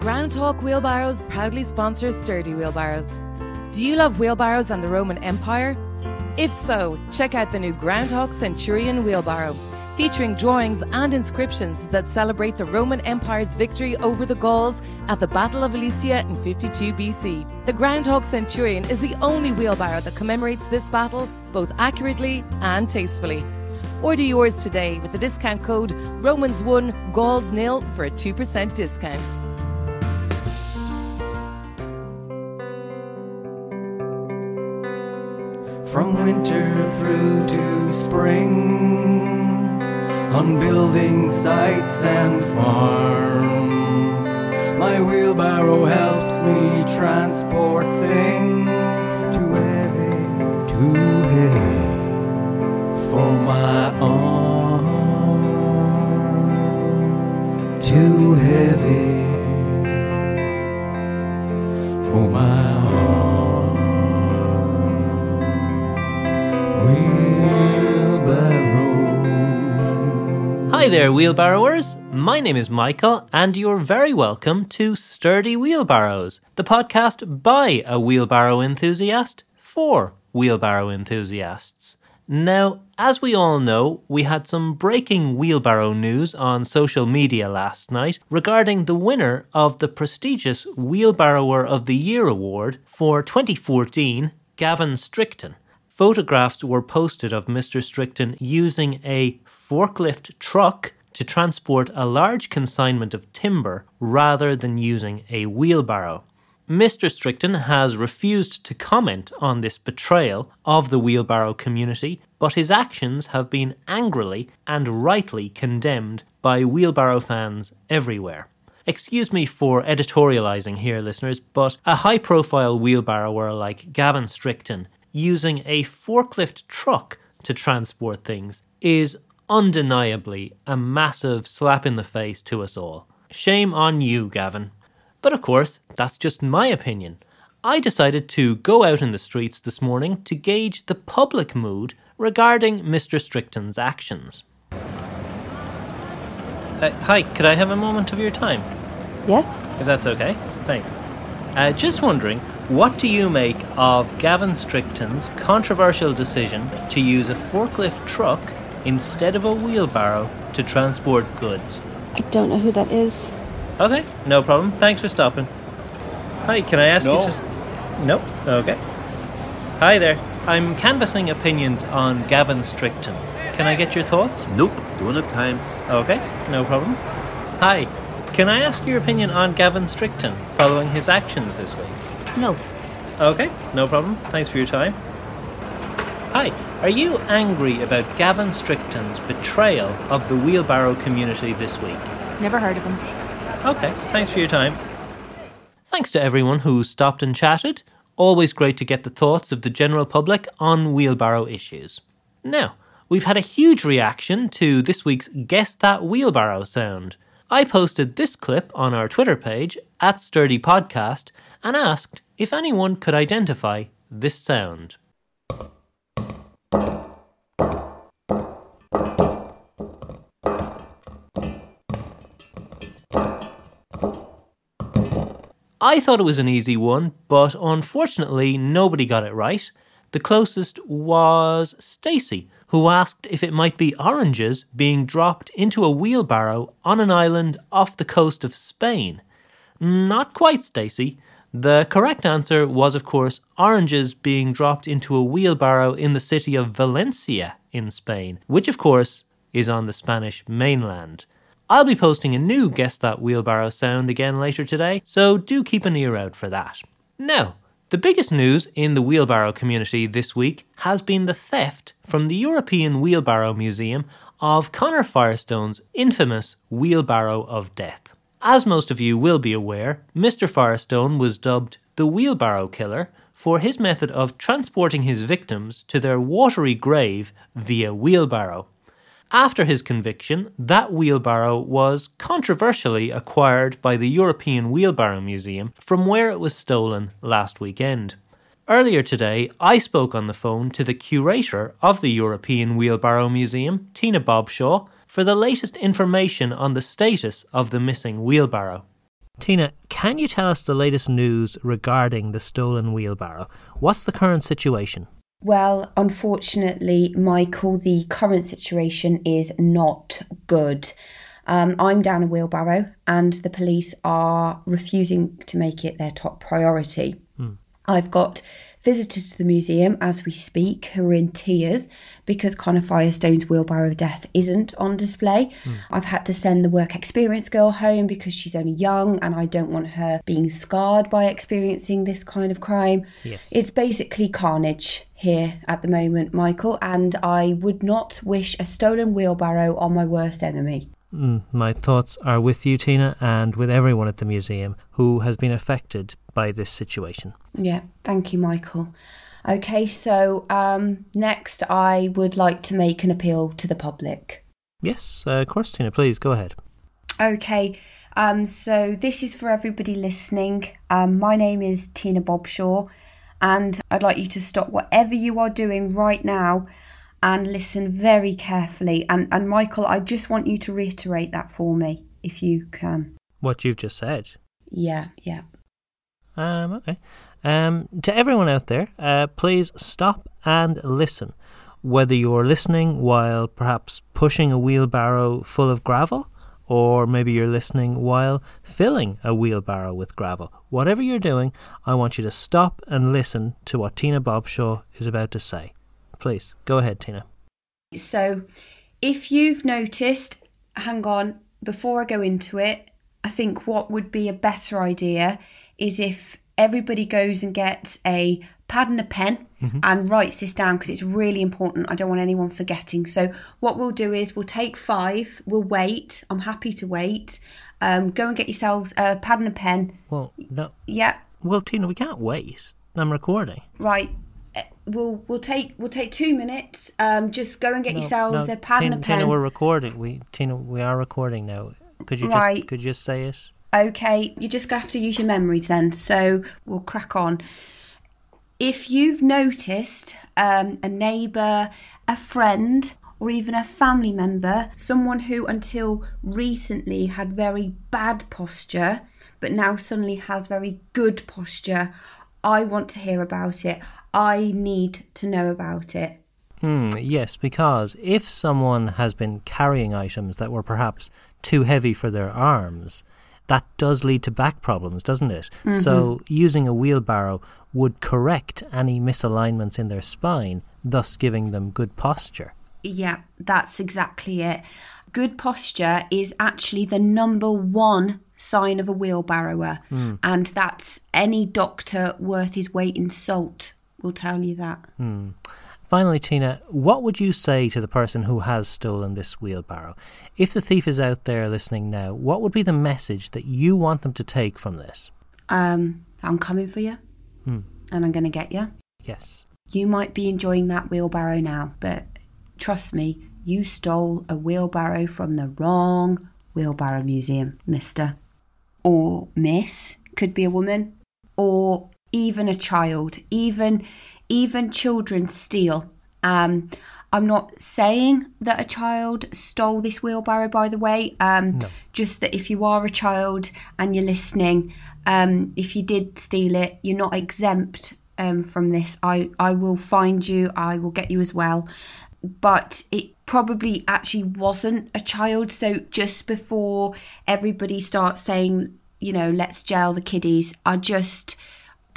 Groundhawk Wheelbarrows proudly sponsors Sturdy Wheelbarrows. Do you love wheelbarrows and the Roman Empire? If so, check out the new Groundhawk Centurion wheelbarrow, featuring drawings and inscriptions that celebrate the Roman Empire's victory over the Gauls at the Battle of Alesia in 52 BC. The Groundhawk Centurion is the only wheelbarrow that commemorates this battle both accurately and tastefully. Order yours today with the discount code Romans1 Gauls nil for a 2% discount. From winter through to spring, on building sites and farms, my wheelbarrow helps me transport things too heavy, too heavy for my arms, too heavy Hi there, wheelbarrowers. My name is Michael, and you're very welcome to Sturdy Wheelbarrows, the podcast by a wheelbarrow enthusiast for wheelbarrow enthusiasts. Now, as we all know, we had some breaking wheelbarrow news on social media last night regarding the winner of the prestigious Wheelbarrower of the Year award for 2014, Gavin Strickton. Photographs were posted of Mr. Strickton using a forklift truck to transport a large consignment of timber rather than using a wheelbarrow. Mr. Strickton has refused to comment on this betrayal of the wheelbarrow community, but his actions have been angrily and rightly condemned by wheelbarrow fans everywhere. Excuse me for editorializing here, listeners, but a high profile wheelbarrower like Gavin Strickton using a forklift truck to transport things is undeniably a massive slap in the face to us all. Shame on you, Gavin. But of course, that's just my opinion. I decided to go out in the streets this morning to gauge the public mood regarding Mr. Strickton's actions. Uh, hi, could I have a moment of your time? Yeah? If that's okay. Thanks. Uh, just wondering, what do you make of Gavin Strickton's controversial decision to use a forklift truck instead of a wheelbarrow to transport goods? I don't know who that is. Okay, no problem. Thanks for stopping. Hi, can I ask No. you to. Nope. Okay. Hi there. I'm canvassing opinions on Gavin Strickton. Can I get your thoughts? Nope, don't have time. Okay, no problem. Hi. Can I ask your opinion on Gavin Strickton following his actions this week? No. Okay, no problem. Thanks for your time. Hi, are you angry about Gavin Strickton's betrayal of the wheelbarrow community this week? Never heard of him. Okay, thanks for your time. Thanks to everyone who stopped and chatted. Always great to get the thoughts of the general public on wheelbarrow issues. Now, we've had a huge reaction to this week's Guess That Wheelbarrow sound. I posted this clip on our Twitter page at Sturdy Podcast and asked if anyone could identify this sound. I thought it was an easy one, but unfortunately nobody got it right. The closest was Stacy, who asked if it might be oranges being dropped into a wheelbarrow on an island off the coast of Spain. Not quite, Stacy. The correct answer was, of course, oranges being dropped into a wheelbarrow in the city of Valencia in Spain, which, of course, is on the Spanish mainland. I'll be posting a new Guess That Wheelbarrow sound again later today, so do keep an ear out for that. Now, the biggest news in the wheelbarrow community this week has been the theft from the European Wheelbarrow Museum of Connor Firestone's infamous Wheelbarrow of Death. As most of you will be aware, Mr. Firestone was dubbed the Wheelbarrow Killer for his method of transporting his victims to their watery grave via wheelbarrow. After his conviction, that wheelbarrow was controversially acquired by the European Wheelbarrow Museum from where it was stolen last weekend. Earlier today, I spoke on the phone to the curator of the European Wheelbarrow Museum, Tina Bobshaw, for the latest information on the status of the missing wheelbarrow. Tina, can you tell us the latest news regarding the stolen wheelbarrow? What's the current situation? Well, unfortunately, Michael, the current situation is not good. Um, I'm down a wheelbarrow, and the police are refusing to make it their top priority. I've got visitors to the museum as we speak who are in tears because Connor Firestone's wheelbarrow of death isn't on display. I've had to send the work experience girl home because she's only young and I don't want her being scarred by experiencing this kind of crime. Yes. It's basically carnage here at the moment, Michael, and I would not wish a stolen wheelbarrow on my worst enemy. Mm, my thoughts are with you, Tina, and with everyone at the museum who has been affected by this situation. Yeah, thank you, Michael. Okay, so um, next I would like to make an appeal to the public. Yes, uh, of course, Tina, please go ahead. Okay, um, so this is for everybody listening. Um, my name is Tina Bobshaw, and I'd like you to stop whatever you are doing right now and listen very carefully. And, and Michael, I just want you to reiterate that for me, if you can. What you've just said. Yeah, yeah. Um, okay. Um, to everyone out there, uh, please stop and listen. Whether you're listening while perhaps pushing a wheelbarrow full of gravel, or maybe you're listening while filling a wheelbarrow with gravel. Whatever you're doing, I want you to stop and listen to what Tina Bobshaw is about to say. Please, go ahead, Tina. So, if you've noticed, hang on, before I go into it, I think what would be a better idea is if everybody goes and gets a pad and a pen and writes this down because it's really important. I don't want anyone forgetting. So, what we'll do is we'll take five, we'll wait. I'm happy to wait. Um, go and get yourselves a pad and a pen. Well, no. Yeah, Well, Tina, we can't wait. I'm recording. right. Eh, We'll we'll take we'll take two minutes. Um, just go and get No, yourselves no, a pad Tina, and a pen. Tina, we're recording. We Tina, we are recording now. Could you just could you just say it? Okay, you're just have to use your memories then. So we'll crack on. If you've noticed um, a neighbour, a friend, or even a family member, someone who until recently had very bad posture, but now suddenly has very good posture, I want to hear about it. I need to know about it. Hmm, yes, because if someone has been carrying items that were perhaps too heavy for their arms, that does lead to back problems, doesn't it? Mm-hmm. So using a wheelbarrow would correct any misalignments in their spine, thus giving them good posture. Yeah, that's exactly it. Good posture is actually the number one sign of a wheelbarrower, hmm. and that's any doctor worth his weight in salt will tell you that. Hmm. Finally, Tina, what would you say to the person who has stolen this wheelbarrow? If the thief is out there listening now, what would be the message that you want them to take from this? Um, I'm coming for you, and I'm going to get you. Yes. You might be enjoying that wheelbarrow now, but trust me, you stole a wheelbarrow from the wrong wheelbarrow museum, mister. Or miss, could be a woman, or even a child. Even even children steal. Um I'm not saying that a child stole this wheelbarrow, by the way. Um, Just that if you are a child and you're listening, um, if you did steal it, you're not exempt um, from this. I, I will find you, I will get you as well. But it probably actually wasn't a child. So just before everybody starts saying, you know, let's jail the kiddies, I just.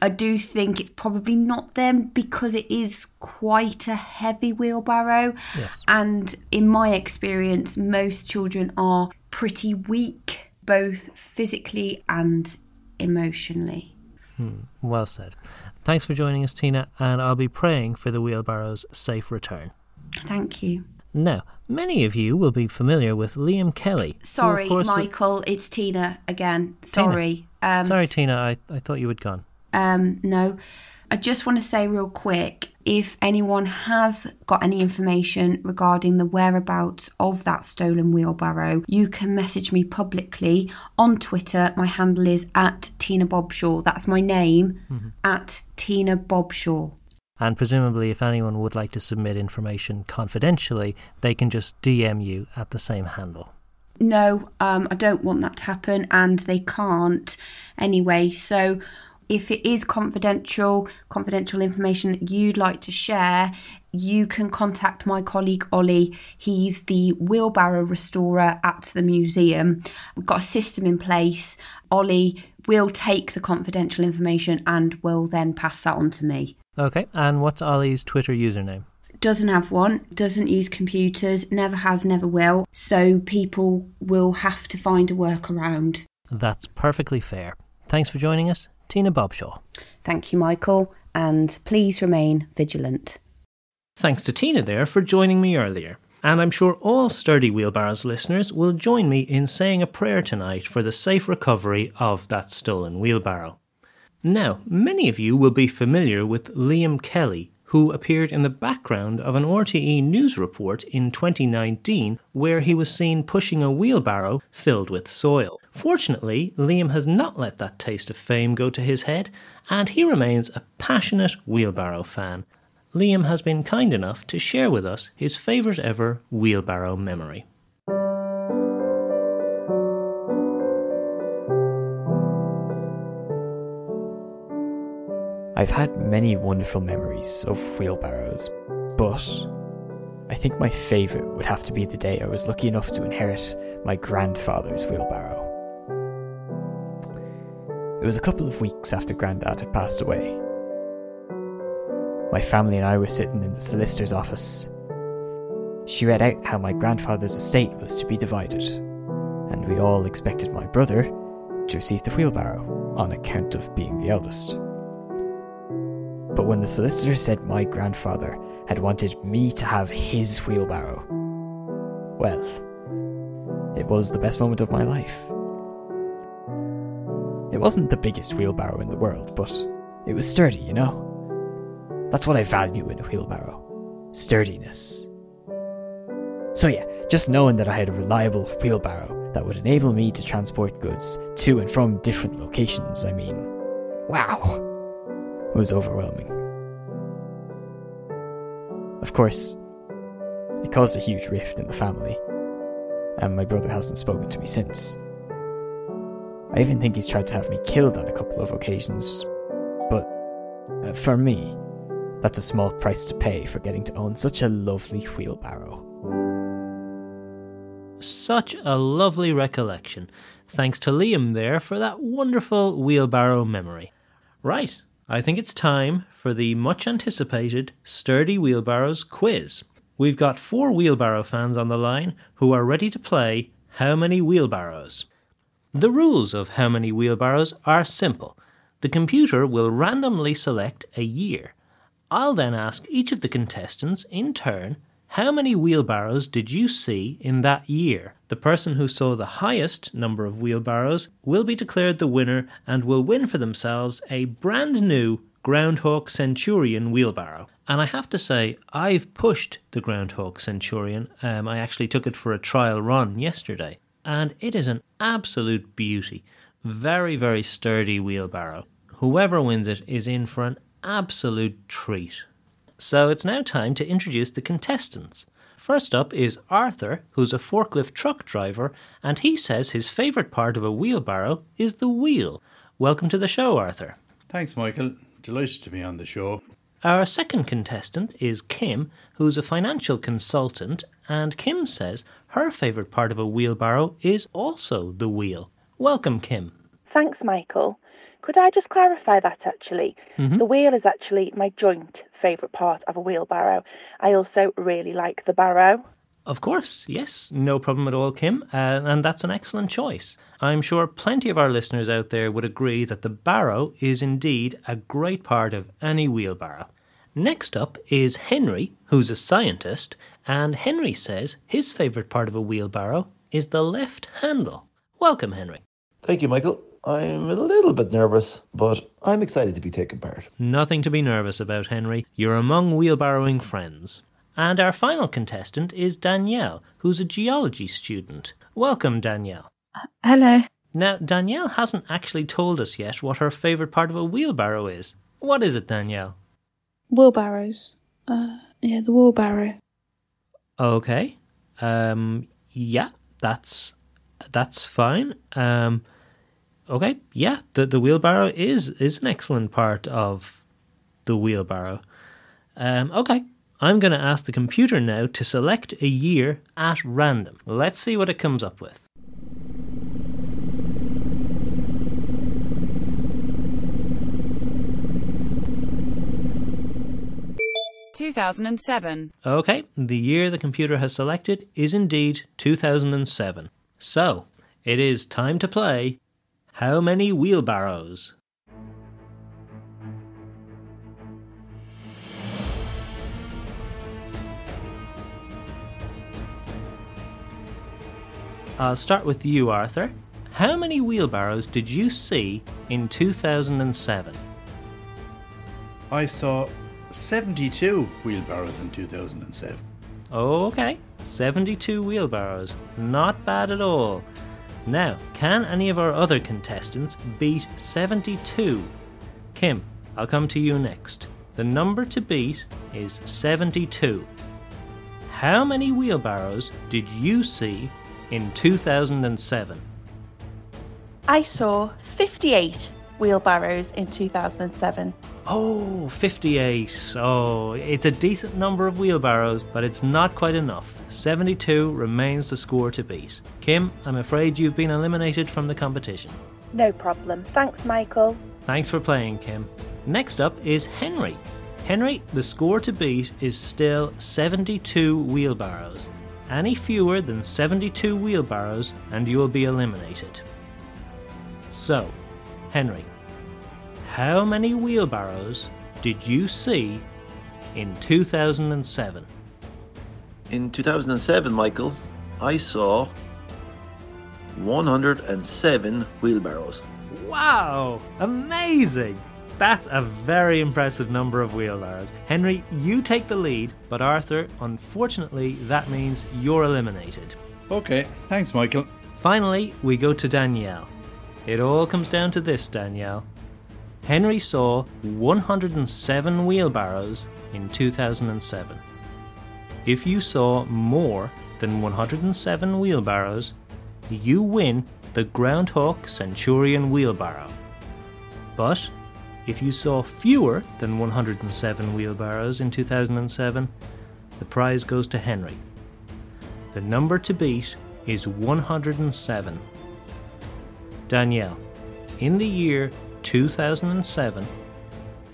I do think it's probably not them because it is quite a heavy wheelbarrow. Yes. And in my experience, most children are pretty weak, both physically and emotionally. Well said. Thanks for joining us, Tina, and I'll be praying for the wheelbarrow's safe return. Thank you. Now, many of you will be familiar with Liam Kelly. Sorry, Michael, it's Tina again. Sorry. Um, Sorry, Tina, I, I thought you had gone. Um, no. I just want to say real quick if anyone has got any information regarding the whereabouts of that stolen wheelbarrow, you can message me publicly on Twitter. My handle is at Tina Bobshaw. That's my name, at Tina Bobshaw. And presumably, if anyone would like to submit information confidentially, they can just DM you at the same handle. no, um, I don't want that to happen, and they can't anyway. So, if it is confidential, confidential information that you'd like to share, you can contact my colleague Ollie. He's the wheelbarrow restorer at the museum. We've got a system in place. Ollie will take the confidential information and will then pass that on to me. Okay, and what's Ollie's Twitter username? doesn't have one, doesn't use computers, never has, never will. So people will have to find a workaround. That's perfectly fair. Thanks for joining us, Tina Bobshaw. Thank you, Michael, and please remain vigilant. Thanks to Tina there for joining me earlier. And I'm sure all Sturdy Wheelbarrows listeners will join me in saying a prayer tonight for the safe recovery of that stolen wheelbarrow. Now, many of you will be familiar with Liam Kelly, who appeared in the background of an RTE news report in 2019 where he was seen pushing a wheelbarrow filled with soil. Fortunately, Liam has not let that taste of fame go to his head, and he remains a passionate wheelbarrow fan. Liam has been kind enough to share with us his favourite ever wheelbarrow memory. I've had many wonderful memories of wheelbarrows, but I think my favourite would have to be the day I was lucky enough to inherit my grandfather's wheelbarrow. It was a couple of weeks after Grandad had passed away. My family and I were sitting in the solicitor's office. She read out how my grandfather's estate was to be divided, and we all expected my brother to receive the wheelbarrow on account of being the eldest. But when the solicitor said my grandfather had wanted me to have his wheelbarrow, well, it was the best moment of my life. It wasn't the biggest wheelbarrow in the world, but it was sturdy, you know? That's what I value in a wheelbarrow sturdiness. So, yeah, just knowing that I had a reliable wheelbarrow that would enable me to transport goods to and from different locations, I mean, wow, it was overwhelming. Of course, it caused a huge rift in the family, and my brother hasn't spoken to me since. I even think he's tried to have me killed on a couple of occasions, but uh, for me, that's a small price to pay for getting to own such a lovely wheelbarrow. Such a lovely recollection. Thanks to Liam there for that wonderful wheelbarrow memory. Right, I think it's time for the much anticipated Sturdy Wheelbarrows quiz. We've got four wheelbarrow fans on the line who are ready to play How Many Wheelbarrows? The rules of How Many Wheelbarrows are simple. The computer will randomly select a year. I'll then ask each of the contestants in turn how many wheelbarrows did you see in that year? The person who saw the highest number of wheelbarrows will be declared the winner and will win for themselves a brand new Groundhawk Centurion wheelbarrow. And I have to say, I've pushed the Groundhawk Centurion. Um, I actually took it for a trial run yesterday, and it is an absolute beauty. Very, very sturdy wheelbarrow. Whoever wins it is in for an absolute treat. So it's now time to introduce the contestants. First up is Arthur, who's a forklift truck driver, and he says his favourite part of a wheelbarrow is the wheel. Welcome to the show, Arthur. Thanks, Michael. Delighted to be on the show. Our second contestant is Kim, who's a financial consultant, and Kim says her favourite part of a wheelbarrow is also the wheel. Welcome, Kim. Thanks, Michael. Could I just clarify that actually? Mhm. The wheel is actually my joint favourite part of a wheelbarrow. I also really like the barrow. Of course, yes, no problem at all, Kim, uh, and that's an excellent choice. I'm sure plenty of our listeners out there would agree that the barrow is indeed a great part of any wheelbarrow. Next up is Henry, who's a scientist, and Henry says his favourite part of a wheelbarrow is the left handle. Welcome, Henry. Thank you, Michael. I'm a little bit nervous, but I'm excited to be taking part. Nothing to be nervous about, Henry. You're among wheelbarrowing friends. And our final contestant is Danielle, who's a geology student. Welcome, Danielle. Hello. Now, Danielle hasn't actually told us yet what her favourite part of a wheelbarrow is. What is it, Danielle? Wheelbarrows. Uh, yeah, the wheelbarrow. Okay. Um, yeah, that's that's fine. Um, okay, yeah, the the wheelbarrow is is an excellent part of the wheelbarrow. Um, okay, I'm going to ask the computer now to select a year at random. Let's see what it comes up with. Two thousand and seven. Okay, the year the computer has selected is indeed 2007. So, it is time to play How Many Wheelbarrows? I'll start with you, Arthur. How many wheelbarrows did you see in 2007? I saw 72 wheelbarrows in 2007. Okay, 72 wheelbarrows. Not bad at all. Now, can any of our other contestants beat 72? Kim, I'll come to you next. The number to beat is 72. How many wheelbarrows did you see in 2007? I saw 58 wheelbarrows in 2007. Oh, 58. Oh, it's a decent number of wheelbarrows, but it's not quite enough. 72 remains the score to beat. Kim, I'm afraid you've been eliminated from the competition. No problem. Thanks, Michael. Thanks for playing, Kim. Next up is Henry. Henry, the score to beat is still 72 wheelbarrows. Any fewer than 72 wheelbarrows, and you will be eliminated. So, Henry, how many wheelbarrows did you see in 2007? In 2007, Michael, I saw 107 wheelbarrows. Wow! Amazing! That's a very impressive number of wheelbarrows. Henry, you take the lead, but Arthur, unfortunately, that means you're eliminated. Okay, thanks, Michael. Finally, we go to Danielle. It all comes down to this, Danielle. Henry saw 107 wheelbarrows in 2007. If you saw more than 107 wheelbarrows, you win the Groundhawk Centurion wheelbarrow. But if you saw fewer than 107 wheelbarrows in 2007, the prize goes to Henry. The number to beat is 107. Danielle, in the year 2007,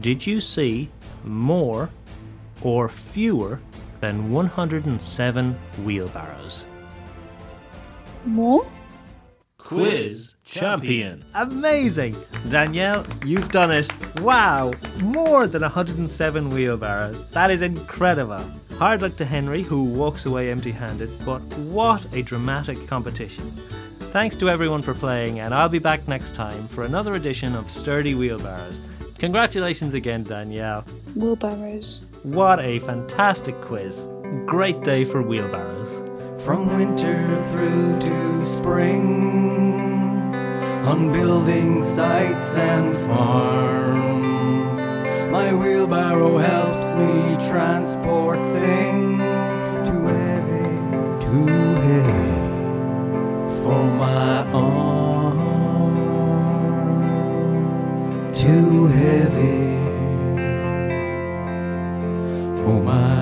did you see more or fewer than 107 wheelbarrows? More? Quiz champion. Amazing! Danielle, you've done it. Wow! More than 107 wheelbarrows. That is incredible. Hard luck to Henry, who walks away empty handed, but what a dramatic competition. Thanks to everyone for playing, and I'll be back next time for another edition of Sturdy Wheelbarrows. Congratulations again, Danielle. Wheelbarrows. What a fantastic quiz. Great day for wheelbarrows. From winter through to spring, on building sites and farms. My wheelbarrow helps me transport things too heavy, too heavy for my arms, too heavy for my.